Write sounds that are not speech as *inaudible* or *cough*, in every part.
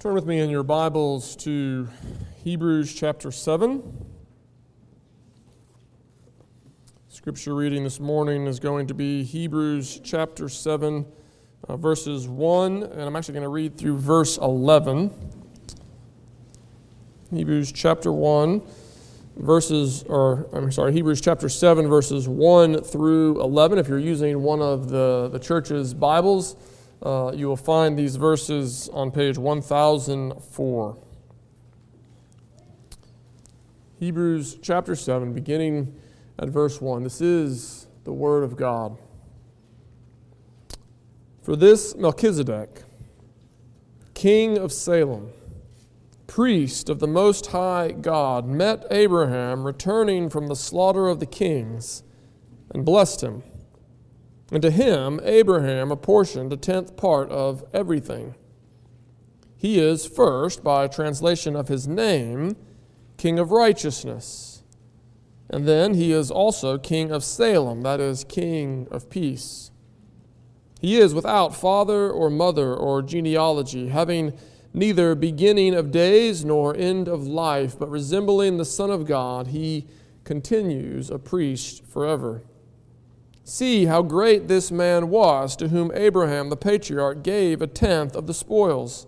Turn with me in your Bibles to Hebrews chapter 7. Scripture reading this morning is going to be Hebrews chapter 7, uh, verses 1, and I'm actually going to read through verse 11. Hebrews chapter 1, verses, or I'm sorry, Hebrews chapter 7, verses 1 through 11. If you're using one of the, the church's Bibles, uh, you will find these verses on page 1004. Hebrews chapter 7, beginning at verse 1. This is the Word of God. For this Melchizedek, king of Salem, priest of the Most High God, met Abraham returning from the slaughter of the kings and blessed him. And to him, Abraham apportioned a tenth part of everything. He is, first, by translation of his name, King of Righteousness. And then he is also King of Salem, that is, King of Peace. He is without father or mother or genealogy, having neither beginning of days nor end of life, but resembling the Son of God, he continues a priest forever. See how great this man was, to whom Abraham the patriarch gave a tenth of the spoils.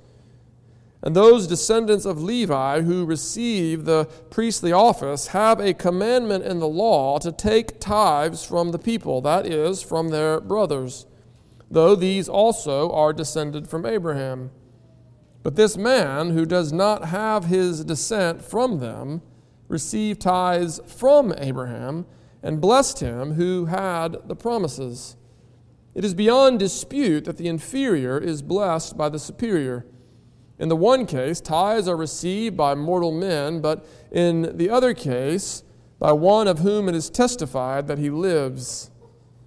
And those descendants of Levi who receive the priestly office have a commandment in the law to take tithes from the people, that is, from their brothers, though these also are descended from Abraham. But this man who does not have his descent from them received tithes from Abraham and blessed him who had the promises. It is beyond dispute that the inferior is blessed by the superior. In the one case, tithes are received by mortal men, but in the other case, by one of whom it is testified that he lives.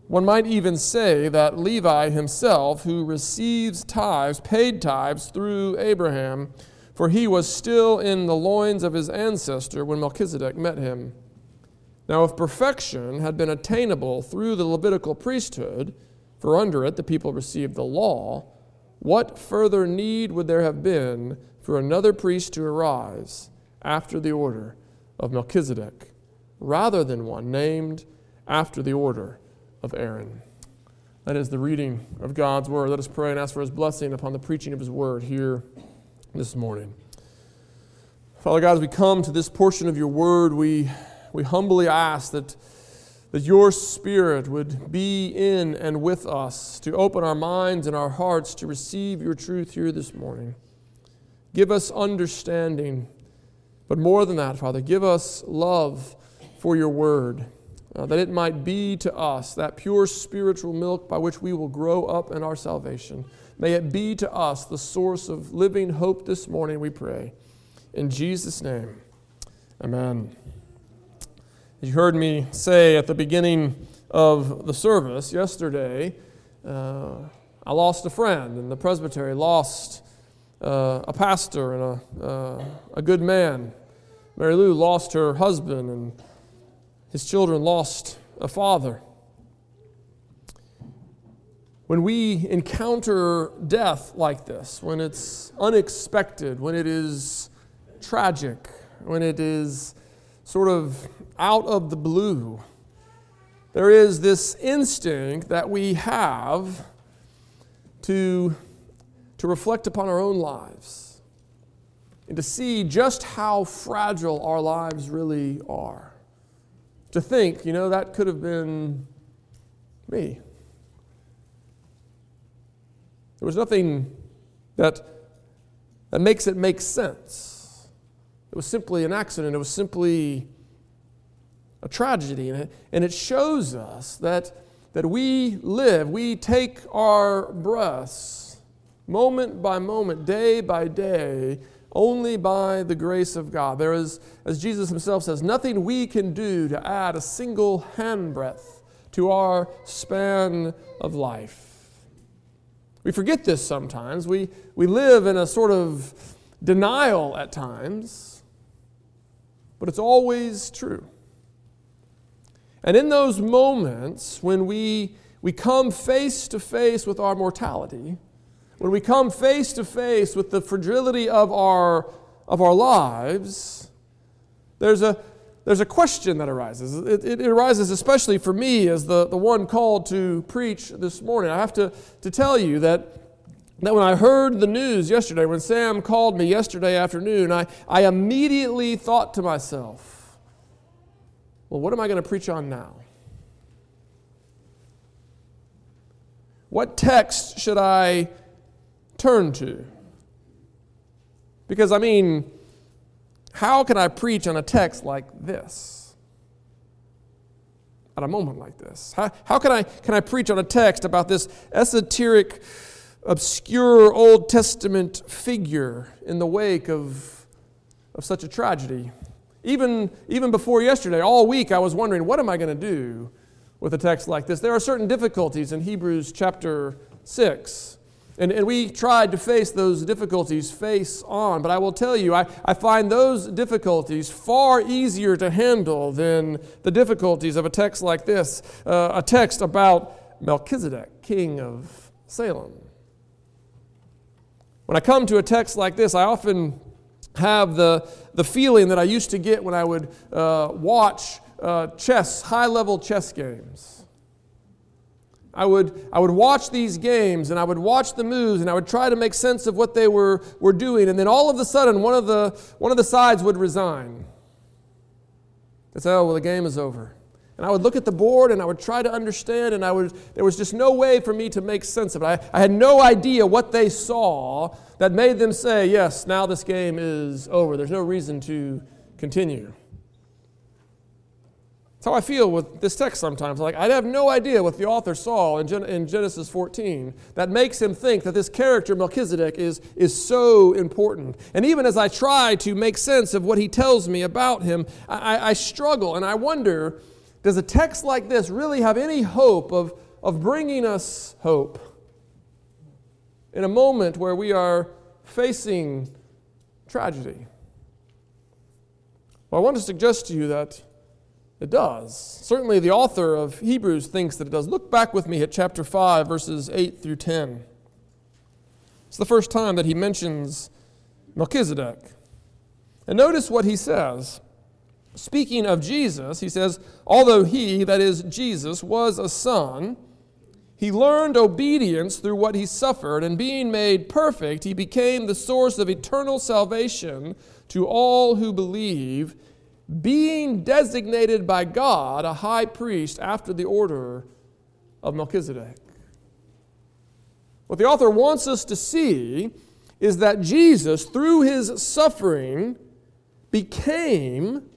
One might even say that Levi himself, who receives tithes, paid tithes through Abraham, for he was still in the loins of his ancestor when Melchizedek met him. Now, if perfection had been attainable through the Levitical priesthood, for under it the people received the law, what further need would there have been for another priest to arise after the order of Melchizedek, rather than one named after the order of Aaron? That is the reading of God's word. Let us pray and ask for his blessing upon the preaching of his word here this morning. Father God, as we come to this portion of your word, we we humbly ask that, that your Spirit would be in and with us to open our minds and our hearts to receive your truth here this morning. Give us understanding, but more than that, Father, give us love for your word, uh, that it might be to us that pure spiritual milk by which we will grow up in our salvation. May it be to us the source of living hope this morning, we pray. In Jesus' name, amen. As you heard me say at the beginning of the service yesterday, uh, I lost a friend, and the presbytery lost uh, a pastor and a, uh, a good man. Mary Lou lost her husband, and his children lost a father. When we encounter death like this, when it's unexpected, when it is tragic, when it is sort of out of the blue. There is this instinct that we have to, to reflect upon our own lives and to see just how fragile our lives really are. To think, you know, that could have been me. There was nothing that, that makes it make sense. It was simply an accident. It was simply a tragedy. And it, and it shows us that, that we live, we take our breaths moment by moment, day by day, only by the grace of God. There is, as Jesus himself says, nothing we can do to add a single handbreadth to our span of life. We forget this sometimes. We, we live in a sort of denial at times but it's always true. And in those moments when we, we come face to face with our mortality, when we come face to face with the fragility of our, of our lives, there's a, there's a question that arises. It, it, arises especially for me as the, the one called to preach this morning. I have to, to tell you that, that when I heard the news yesterday, when Sam called me yesterday afternoon, I, I immediately thought to myself, well, what am I going to preach on now? What text should I turn to? Because, I mean, how can I preach on a text like this? At a moment like this? How, how can, I, can I preach on a text about this esoteric, obscure Old Testament figure in the wake of, of such a tragedy? Even, even before yesterday, all week, I was wondering, what am I going to do with a text like this? There are certain difficulties in Hebrews chapter 6. And, and we tried to face those difficulties face on, but I will tell you, I, I find those difficulties far easier to handle than the difficulties of a text like this uh, a text about Melchizedek, king of Salem. When I come to a text like this, I often have the, the feeling that I used to get when I would uh, watch uh, chess, high level chess games. I would, I would watch these games and I would watch the moves and I would try to make sense of what they were, were doing. And then all of a sudden, one of the, one of the sides would resign. They'd say, oh, well, the game is over. And I would look at the board and I would try to understand, and I would, there was just no way for me to make sense of it. I, I had no idea what they saw that made them say, yes, now this game is over. There's no reason to continue. That's how I feel with this text sometimes. Like, I'd have no idea what the author saw in, Gen- in Genesis 14 that makes him think that this character, Melchizedek, is, is so important. And even as I try to make sense of what he tells me about him, I, I struggle and I wonder does a text like this really have any hope of, of bringing us hope in a moment where we are facing tragedy? Well, I want to suggest to you that it does. Certainly, the author of Hebrews thinks that it does. Look back with me at chapter 5, verses 8 through 10. It's the first time that he mentions Melchizedek. And notice what he says. Speaking of Jesus, he says, Although he, that is Jesus, was a son, he learned obedience through what he suffered, and being made perfect, he became the source of eternal salvation to all who believe being designated by God a high priest after the order of Melchizedek. What the author wants us to see is that Jesus, through his suffering, became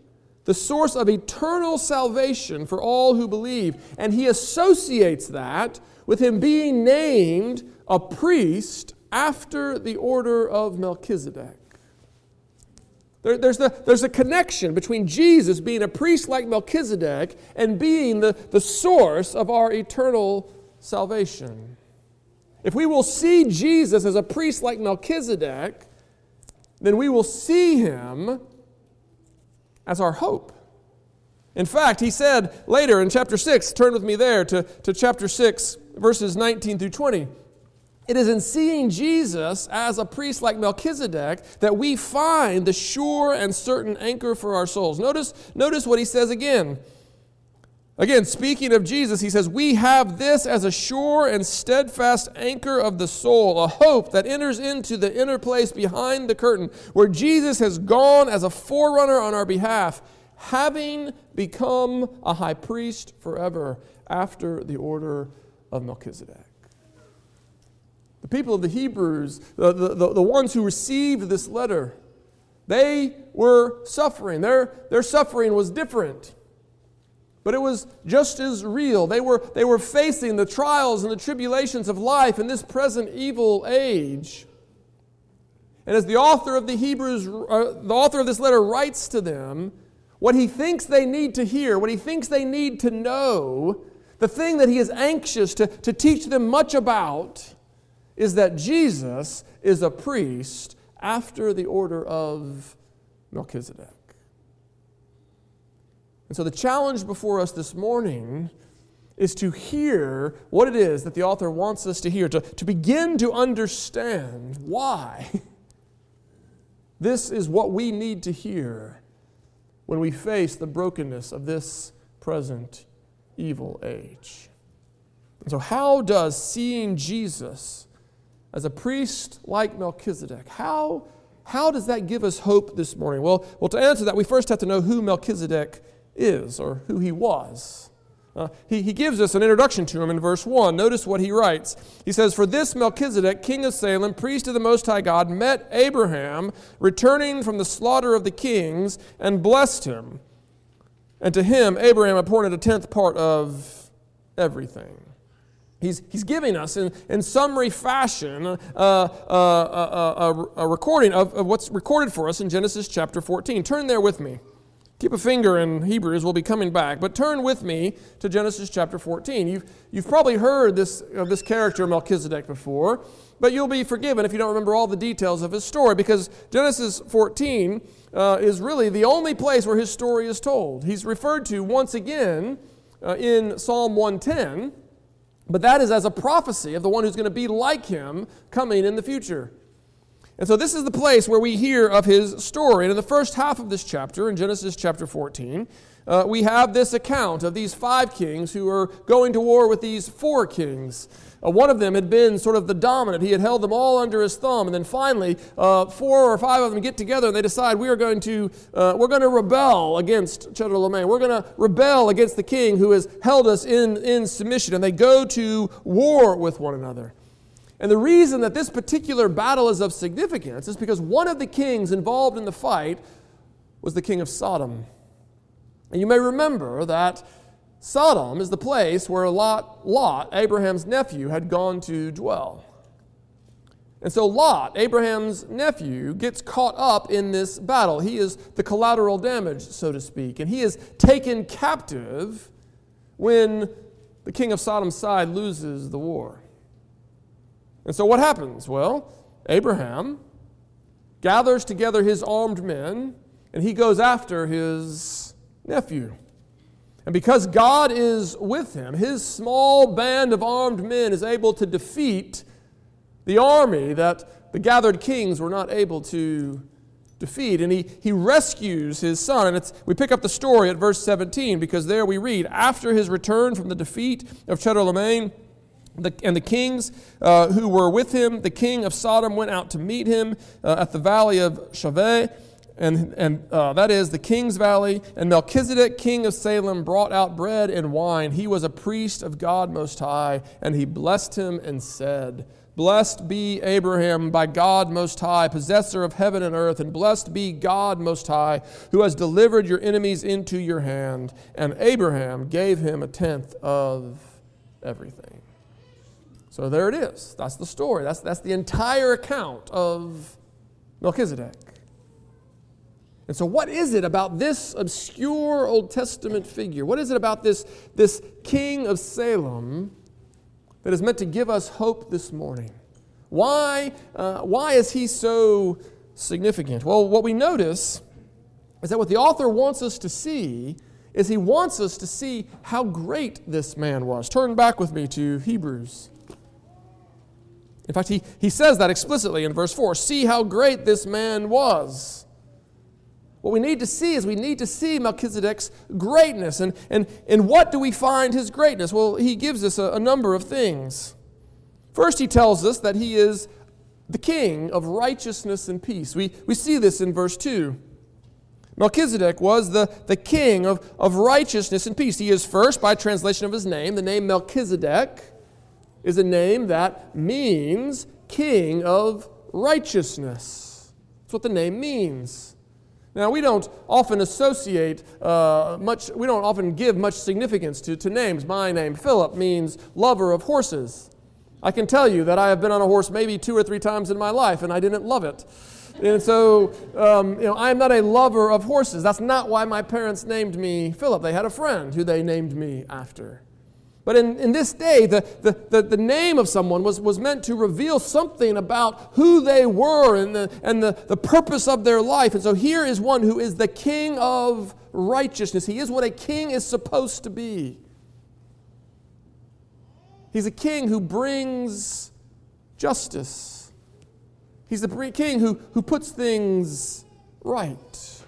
the source of eternal salvation for all who believe. And he associates that with him being named a priest after the order of Melchizedek. There, there's, the, there's a connection between Jesus being a priest like Melchizedek and being the, the source of our eternal salvation. If we will see Jesus as a priest like Melchizedek, then we will see him as our hope. In fact, he said later in chapter 6, turn with me there to, to chapter 6, verses 19 through 20. It is in seeing Jesus as a priest like Melchizedek that we find the sure and certain anchor for our souls. Notice, notice what he says again. Again, speaking of Jesus, he says, We have this as a sure and steadfast anchor of the soul, a hope that enters into the inner place behind the curtain, where Jesus has gone as a forerunner on our behalf, having become a high priest forever after the order of Melchizedek. The people of the Hebrews, the, the, the ones who received this letter, they were suffering. Their, their suffering was different, but it was just as real. They were, they were facing the trials and the tribulations of life in this present evil age. And as the author of the Hebrews, uh, the author of this letter writes to them, what he thinks they need to hear, what he thinks they need to know, the thing that he is anxious to, to teach them much about, is that Jesus is a priest after the order of Melchizedek. And so the challenge before us this morning is to hear what it is that the author wants us to hear, to, to begin to understand why. *laughs* this is what we need to hear when we face the brokenness of this present evil age. And so, how does seeing Jesus as a priest like Melchizedek, how, how does that give us hope this morning? Well, well, to answer that, we first have to know who Melchizedek is or who he was. Uh, he, he gives us an introduction to him in verse 1. Notice what he writes. He says, For this Melchizedek, king of Salem, priest of the Most High God, met Abraham returning from the slaughter of the kings and blessed him. And to him, Abraham appointed a tenth part of everything. He's, he's giving us, in, in summary fashion, uh, uh, uh, a, a, recording of, of what's recorded for us in Genesis chapter 14. Turn there with me. Keep a finger in Hebrews, we'll be coming back. But turn with me to Genesis chapter 14. You've, you've probably heard this, of this character, Melchizedek, before, but you'll be forgiven if you don't remember all the details of his story because Genesis 14 uh, is really the only place where his story is told. He's referred to once again uh, in Psalm 110 but that is as a prophecy of the one who's going to be like him coming in the future. And so this is the place where we hear of his story. And in the first half of this chapter, in Genesis chapter 14, uh, we have this account of these five kings who are going to war with these four kings. Uh, one of them had been sort of the dominant. He had held them all under his thumb. And then finally, uh, four or five of them get together and they decide we are going to, uh, we're going to rebel against Chedorlaomer. We're going to rebel against the king who has held us in, in submission. And they go to war with one another. And the reason that this particular battle is of significance is because one of the kings involved in the fight was the king of Sodom. And you may remember that Sodom is the place where Lot, Lot, Abraham's nephew, had gone to dwell. And so Lot, Abraham's nephew, gets caught up in this battle. He is the collateral damage, so to speak. And he is taken captive when the king of Sodom's side loses the war. And so what happens? Well, Abraham gathers together his armed men and he goes after his nephew. And because God is with him, his small band of armed men is able to defeat the army that the gathered kings were not able to defeat. And he, he rescues his son. And it's, we pick up the story at verse 17 because there we read After his return from the defeat of Chedorlaomer, the, and the kings uh, who were with him, the king of Sodom went out to meet him uh, at the valley of Shaveh and, and uh, that is the king's valley. And Melchizedek, king of Salem, brought out bread and wine. He was a priest of God Most High, and he blessed him and said, Blessed be Abraham by God Most High, possessor of heaven and earth, and blessed be God Most High, who has delivered your enemies into your hand. And Abraham gave him a tenth of everything. So there it is. That's the story. That's, that's the entire account of Melchizedek. And so, what is it about this obscure Old Testament figure? What is it about this, this king of Salem that is meant to give us hope this morning? Why, uh, why is he so significant? Well, what we notice is that what the author wants us to see is he wants us to see how great this man was. Turn back with me to Hebrews. In fact, he, he says that explicitly in verse 4 See how great this man was. What we need to see is we need to see Melchizedek's greatness. And, and, and what do we find his greatness? Well, he gives us a, a number of things. First, he tells us that he is the king of righteousness and peace. We, we see this in verse 2. Melchizedek was the, the king of, of righteousness and peace. He is first, by translation of his name, the name Melchizedek is a name that means king of righteousness. That's what the name means. Now, we don't often associate uh, much, we don't often give much significance to, to names. My name, Philip, means lover of horses. I can tell you that I have been on a horse maybe two or three times in my life and I didn't love it. And so, um, you know, I am not a lover of horses. That's not why my parents named me Philip. They had a friend who they named me after. But in, in this day, the, the, the, the, name of someone was, was meant to reveal something about who they were and, the, and the, the purpose of their life. And so here is one who is the king of righteousness. He is what a king is supposed to be. he's a king who brings justice. He's the king who, who puts things right.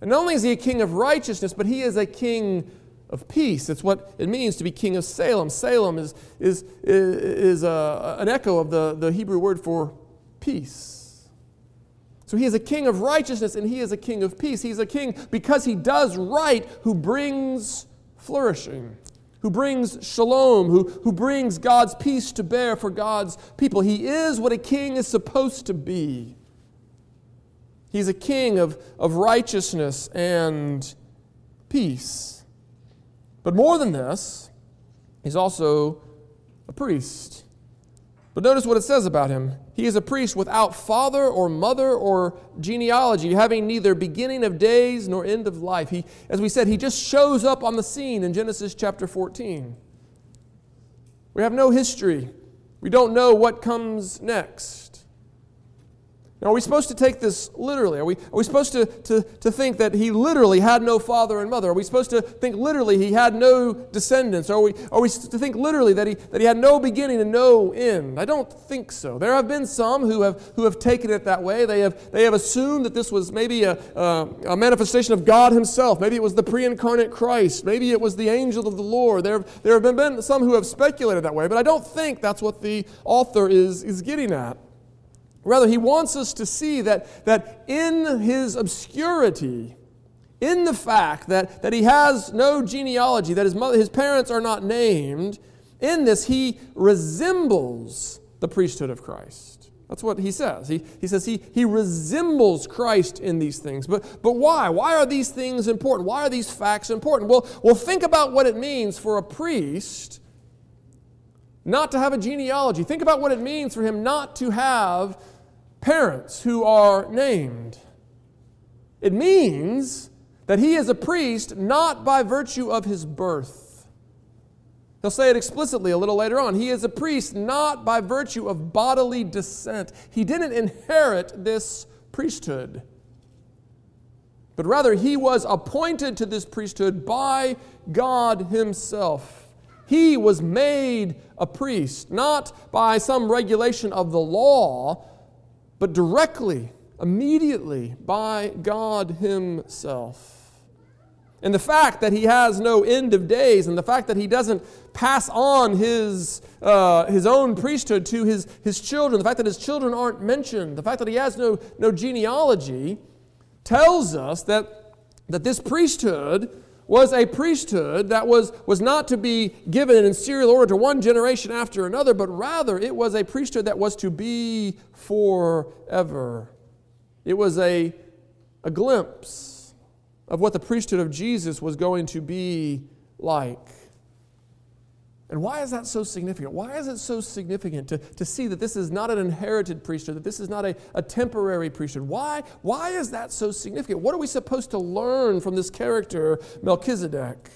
And not only is he a king of righteousness, but he is a king of peace. It's what it means to be king of Salem. Salem is, is, is, a, an echo of the, the Hebrew word for peace. So he is a king of righteousness and he is a king of peace. He's a king because he does right who brings flourishing, who brings shalom, who, who brings God's peace to bear for God's people. He is what a king is supposed to be. He's a king of, of righteousness and peace. But more than this, he's also a priest. But notice what it says about him. He is a priest without father or mother or genealogy, having neither beginning of days nor end of life. He, as we said, he just shows up on the scene in Genesis chapter 14. We have no history. We don't know what comes next. Now, are we supposed to take this literally? Are we, are we supposed to, to, to think that he literally had no father and mother? Are we supposed to think literally he had no descendants? Are we, are we to think literally that he, that he had no beginning and no end? I don't think so. There have been some who have, who have taken it that way. They have, they have assumed that this was maybe a, a, a manifestation of God himself. Maybe it was the pre incarnate Christ. Maybe it was the angel of the Lord. There, there have been, been some who have speculated that way, but I don't think that's what the author is, is getting at. Rather, he wants us to see that, that in his obscurity, in the fact that, that he has no genealogy, that his, mother, his parents are not named, in this he resembles the priesthood of Christ. That's what he says. He, he says he, he resembles Christ in these things. But, but why? Why are these things important? Why are these facts important? Well, well, think about what it means for a priest not to have a genealogy. Think about what it means for him not to have parents who are named. It means that he is a priest not by virtue of his birth. He'll say it explicitly a little later on. He is a priest not by virtue of bodily descent. He didn't inherit this priesthood, but rather he was appointed to this priesthood by God Himself. He was made a priest, not by some regulation of the law, but directly, immediately by God Himself. And the fact that He has no end of days, and the fact that He doesn't pass on His, uh, his own priesthood to his, his children, the fact that His children aren't mentioned, the fact that He has no, no genealogy, tells us that, that this priesthood was a priesthood that was, was not to be given in serial order to one generation after another, but rather it was a priesthood that was to be forever. It was a, a glimpse of what the priesthood of Jesus was going to be like. And why is that so significant? Why is it so significant to, to see that this is not an inherited priesthood, that this is not a, a temporary priesthood? Why, why is that so significant? What are we supposed to learn from this character, Melchizedek?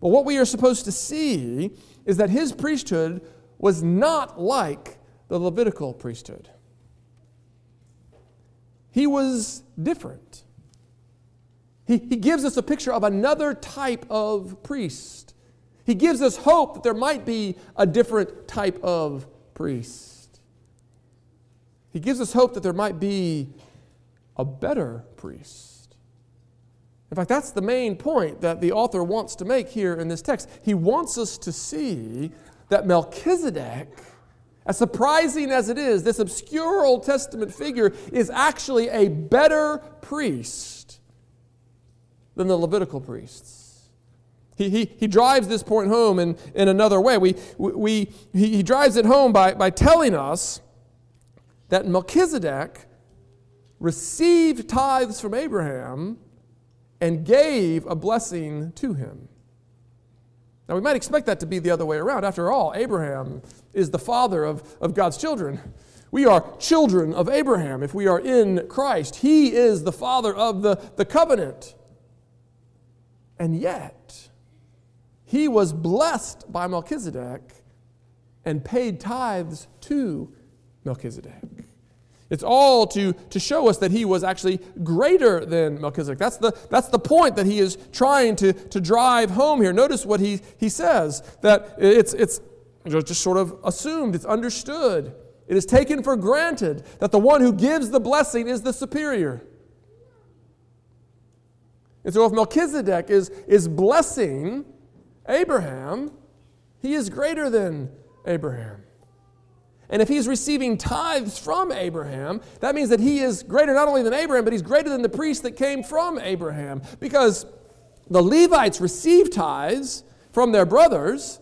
Well, what we are supposed to see is that his priesthood was not like the Levitical priesthood. He was different. He, he gives us a picture of another type of priest. He gives us hope that there might be a different type of priest. He gives us hope that there might be a better priest. In fact, that's the main point that the author wants to make here in this text. He wants us to see that Melchizedek, as surprising as it is, this obscure Old Testament figure is actually a better priest than the Levitical priests. He, he, he drives this point home in, in another way. We, we, he, he drives it home by, by telling us that Melchizedek received tithes from Abraham and gave a blessing to him. Now, we might expect that to be the other way around. After all, Abraham is the father of, of God's children. We are children of Abraham if we are in Christ. He is the father of the, the covenant. And yet, he was blessed by Melchizedek and paid tithes to Melchizedek. It's all to, to show us that he was actually greater than Melchizedek. That's the, that's the point that he is trying to, to drive home here. Notice what he, he says that it's, it's just sort of assumed, it's understood. It is taken for granted that the one who gives the blessing is the superior. And so if Melchizedek is, is blessing Abraham, he is greater than Abraham. And if he's receiving tithes from Abraham, that means that he is greater not only than Abraham, but he's greater than the priest that came from Abraham. Because the Levites received tithes from their brothers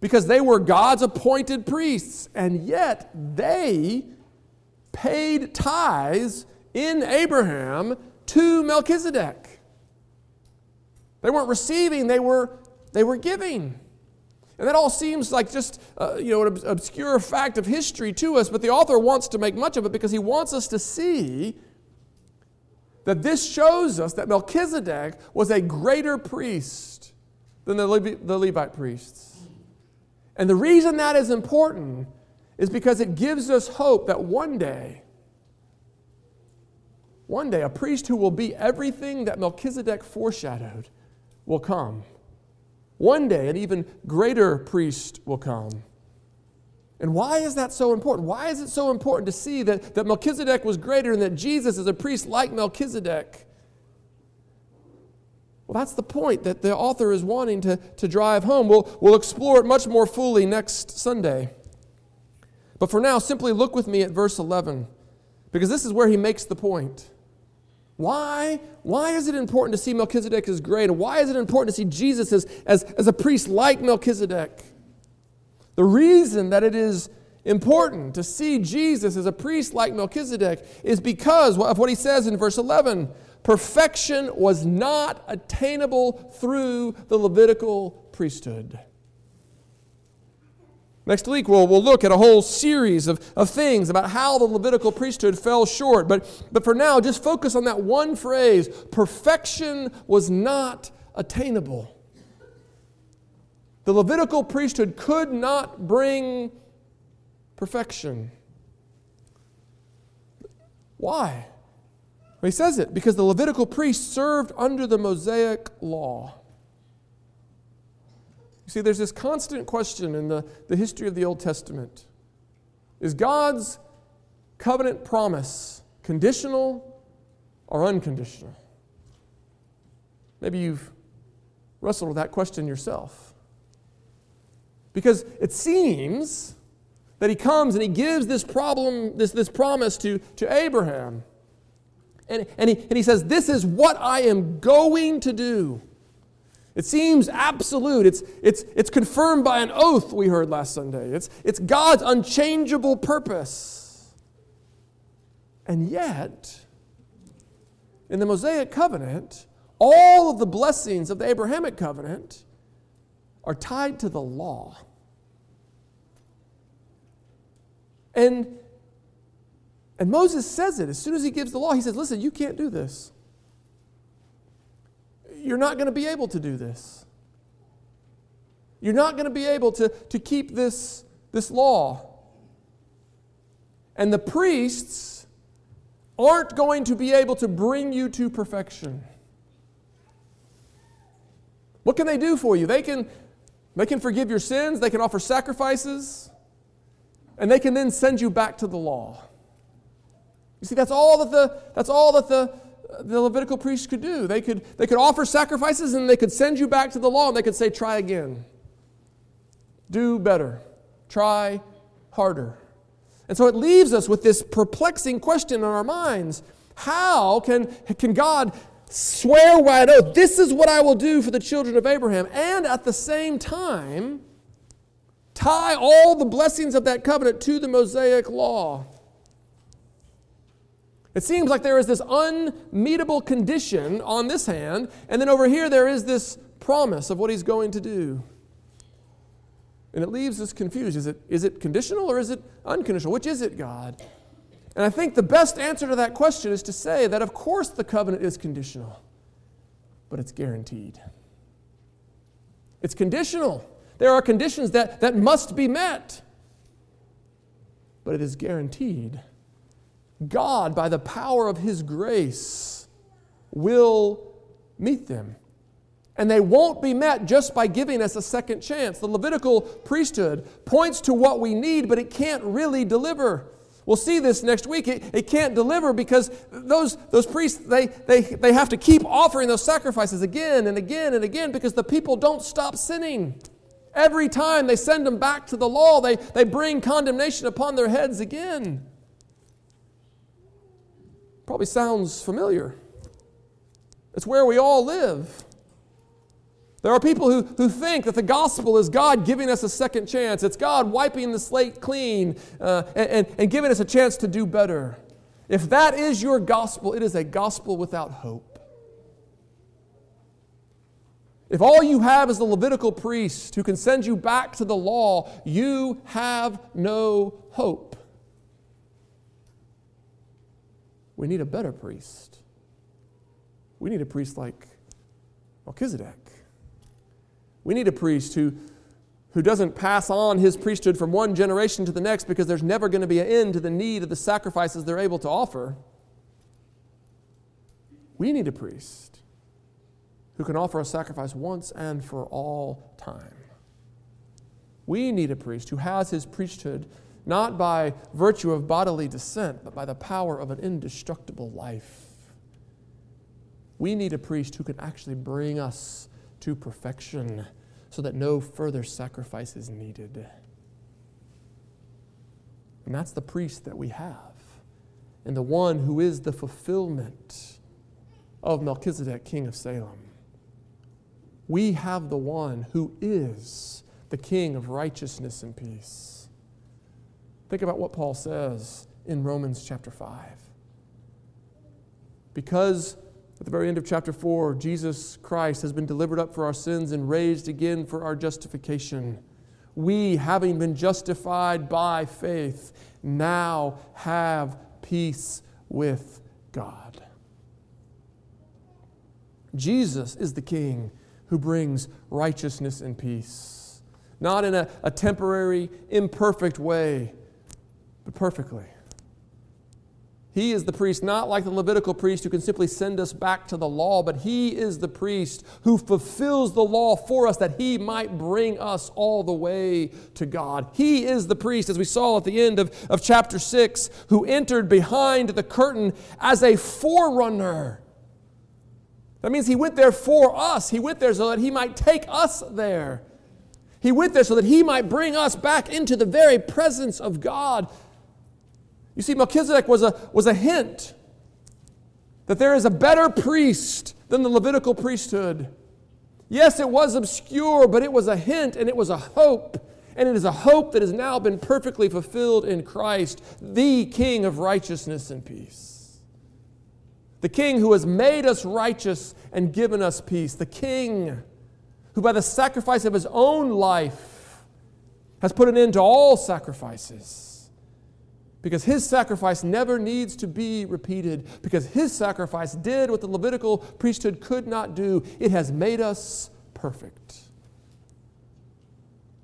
because they were God's appointed priests. And yet they paid tithes in Abraham to Melchizedek. They weren't receiving, they were, they were giving. And that all seems like just uh, you know, an obscure fact of history to us, but the author wants to make much of it because he wants us to see that this shows us that Melchizedek was a greater priest than the, the Levite priests. And the reason that is important is because it gives us hope that one day, one day, a priest who will be everything that Melchizedek foreshadowed will come. One day, an even greater priest will come. And why is that so important? Why is it so important to see that, that Melchizedek was greater and that Jesus is a priest like Melchizedek? Well, that's the point that the author is wanting to, to drive home. We'll, we'll explore it much more fully next Sunday. But for now, simply look with me at verse 11, because this is where he makes the point. Why? Why is it important to see Melchizedek as great? And why is it important to see Jesus as, as, as a priest like Melchizedek? The reason that it is important to see Jesus as a priest like Melchizedek is because of what he says in verse 11 perfection was not attainable through the Levitical priesthood. Next week, we'll, we'll look at a whole series of, of things about how the Levitical priesthood fell short. But, but for now, just focus on that one phrase perfection was not attainable. The Levitical priesthood could not bring perfection. Why? Well, he says it because the Levitical priest served under the Mosaic law. See, there's this constant question in the, the history of the Old Testament Is God's covenant promise conditional or unconditional? Maybe you've wrestled with that question yourself. Because it seems that he comes and he gives this problem, this, this promise to, to Abraham. And, and, he, and he says, This is what I am going to do. It seems absolute. It's, it's, it's confirmed by an oath we heard last Sunday. It's, it's God's unchangeable purpose. And yet, in the Mosaic covenant, all of the blessings of the Abrahamic covenant are tied to the law. And, and Moses says it as soon as he gives the law. He says, Listen, you can't do this you're not going to be able to do this. You're not going to be able to, to keep this, this law. And the priests aren't going to be able to bring you to perfection. What can they do for you? They can, they can forgive your sins, they can offer sacrifices, and they can then send you back to the law. You see, that's all that the, that's all that the, the Levitical priests could do. They could, they could offer sacrifices and they could send you back to the law and they could say, try again. Do better. Try harder. And so it leaves us with this perplexing question in our minds How can, can God swear wide oath, this is what I will do for the children of Abraham, and at the same time tie all the blessings of that covenant to the Mosaic law? It seems like there is this unmeetable condition on this hand, and then over here there is this promise of what he's going to do. And it leaves us confused. Is it, is it conditional or is it unconditional? Which is it, God? And I think the best answer to that question is to say that, of course, the covenant is conditional, but it's guaranteed. It's conditional. There are conditions that, that must be met, but it is guaranteed. God, by the power of His grace, will meet them. And they won't be met just by giving us a second chance. The Levitical priesthood points to what we need, but it can't really deliver. We'll see this next week. It, it can't deliver because those, those priests, they, they, they have to keep offering those sacrifices again and again and again because the people don't stop sinning. Every time they send them back to the law, they, they bring condemnation upon their heads again. Probably sounds familiar. It's where we all live. There are people who, who think that the gospel is God giving us a second chance. It's God wiping the slate clean uh, and, and, and giving us a chance to do better. If that is your gospel, it is a gospel without hope. If all you have is the Levitical priest who can send you back to the law, you have no hope. We need a better priest. We need a priest like Melchizedek. We need a priest who, who doesn't pass on his priesthood from one generation to the next because there's never going to be an end to the need of the sacrifices they're able to offer. We need a priest who can offer a sacrifice once and for all time. We need a priest who has his priesthood not by virtue of bodily descent, but by the power of an indestructible life. We need a priest who can actually bring us to perfection so that no further sacrifice is needed. And that's the priest that we have, and the one who is the fulfillment of Melchizedek, king of Salem. We have the one who is the king of righteousness and peace. Think about what Paul says in Romans chapter 5. Because at the very end of chapter 4, Jesus Christ has been delivered up for our sins and raised again for our justification. We, having been justified by faith, now have peace with God. Jesus is the King who brings righteousness and peace, not in a, a temporary, imperfect way, but perfectly. He is the priest, not like the Levitical priest who can simply send us back to the law, but he is the priest who fulfills the law for us that he might bring us all the way to God. He is the priest, as we saw at the end of, of chapter 6, who entered behind the curtain as a forerunner. That means he went there for us. He went there so that he might take us there. He went there so that he might bring us back into the very presence of God. You see, Melchizedek was a, was a hint that there is a better priest than the Levitical priesthood. Yes, it was obscure, but it was a hint and it was a hope. And it is a hope that has now been perfectly fulfilled in Christ, the King of righteousness and peace. The King who has made us righteous and given us peace. The King who, by the sacrifice of his own life, has put an end to all sacrifices because his sacrifice never needs to be repeated, because his sacrifice did what the Levitical priesthood could not do. It has made us perfect.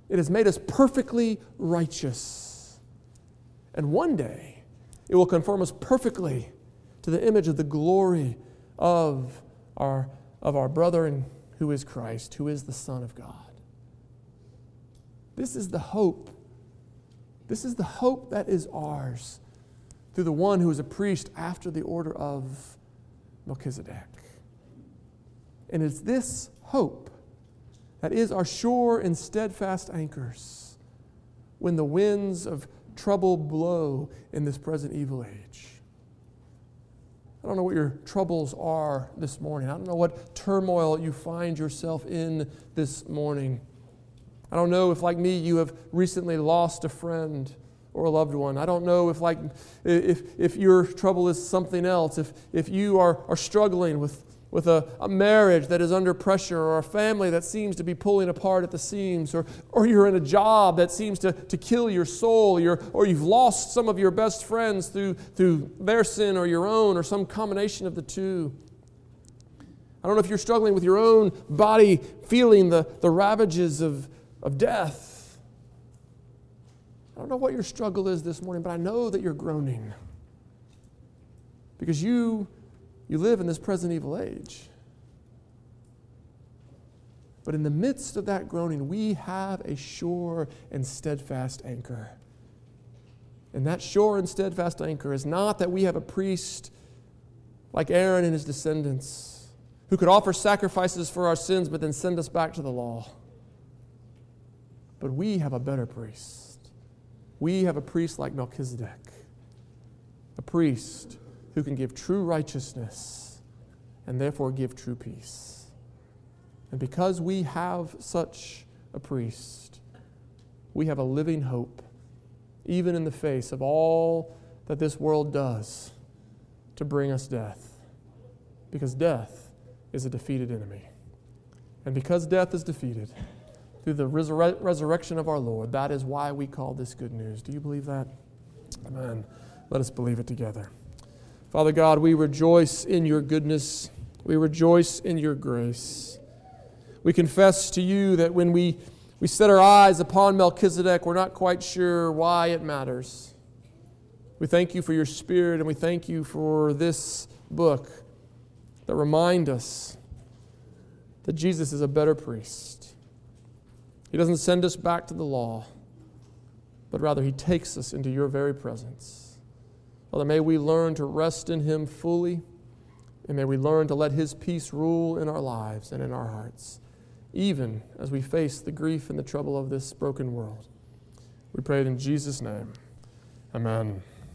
It has made us perfectly righteous. And one day, it will conform us perfectly to the image of the glory of our, of our brother who is Christ, who is the Son of God. This is the hope this is the hope that is ours through the one who is a priest after the order of Melchizedek. And it's this hope that is our sure and steadfast anchors when the winds of trouble blow in this present evil age. I don't know what your troubles are this morning. I don't know what turmoil you find yourself in this morning. I don't know if, like me, you have recently lost a friend or a loved one. I don't know if, like, if, if your trouble is something else, if, if you are, are struggling with, with a, a marriage that is under pressure or a family that seems to be pulling apart at the seams or, or you're in a job that seems to, to kill your soul you're, or you've lost some of your best friends through, through their sin or your own or some combination of the two. I don't know if you're struggling with your own body feeling the, the ravages of, of death. I don't know what your struggle is this morning, but I know that you're groaning because you, you live in this present evil age. But in the midst of that groaning, we have a sure and steadfast anchor. And that sure and steadfast anchor is not that we have a priest like Aaron and his descendants who could offer sacrifices for our sins but then send us back to the law. But we have a better priest. We have a priest like Melchizedek, a priest who can give true righteousness and therefore give true peace. And because we have such a priest, we have a living hope, even in the face of all that this world does to bring us death. Because death is a defeated enemy. And because death is defeated, through the resur- resurrection of our Lord. That is why we call this good news. Do you believe that? Amen. Let us believe it together. Father God, we rejoice in your goodness. We rejoice in your grace. We confess to you that when we, we set our eyes upon Melchizedek, we're not quite sure why it matters. We thank you for your spirit and we thank you for this book that remind us that Jesus is a better priest he doesn't send us back to the law, but rather He takes us into your very presence. Father, may we learn to rest in Him fully, and may we learn to let His peace rule in our lives and in our hearts, even as we face the grief and the trouble of this broken world. We pray it in Jesus' name. Amen.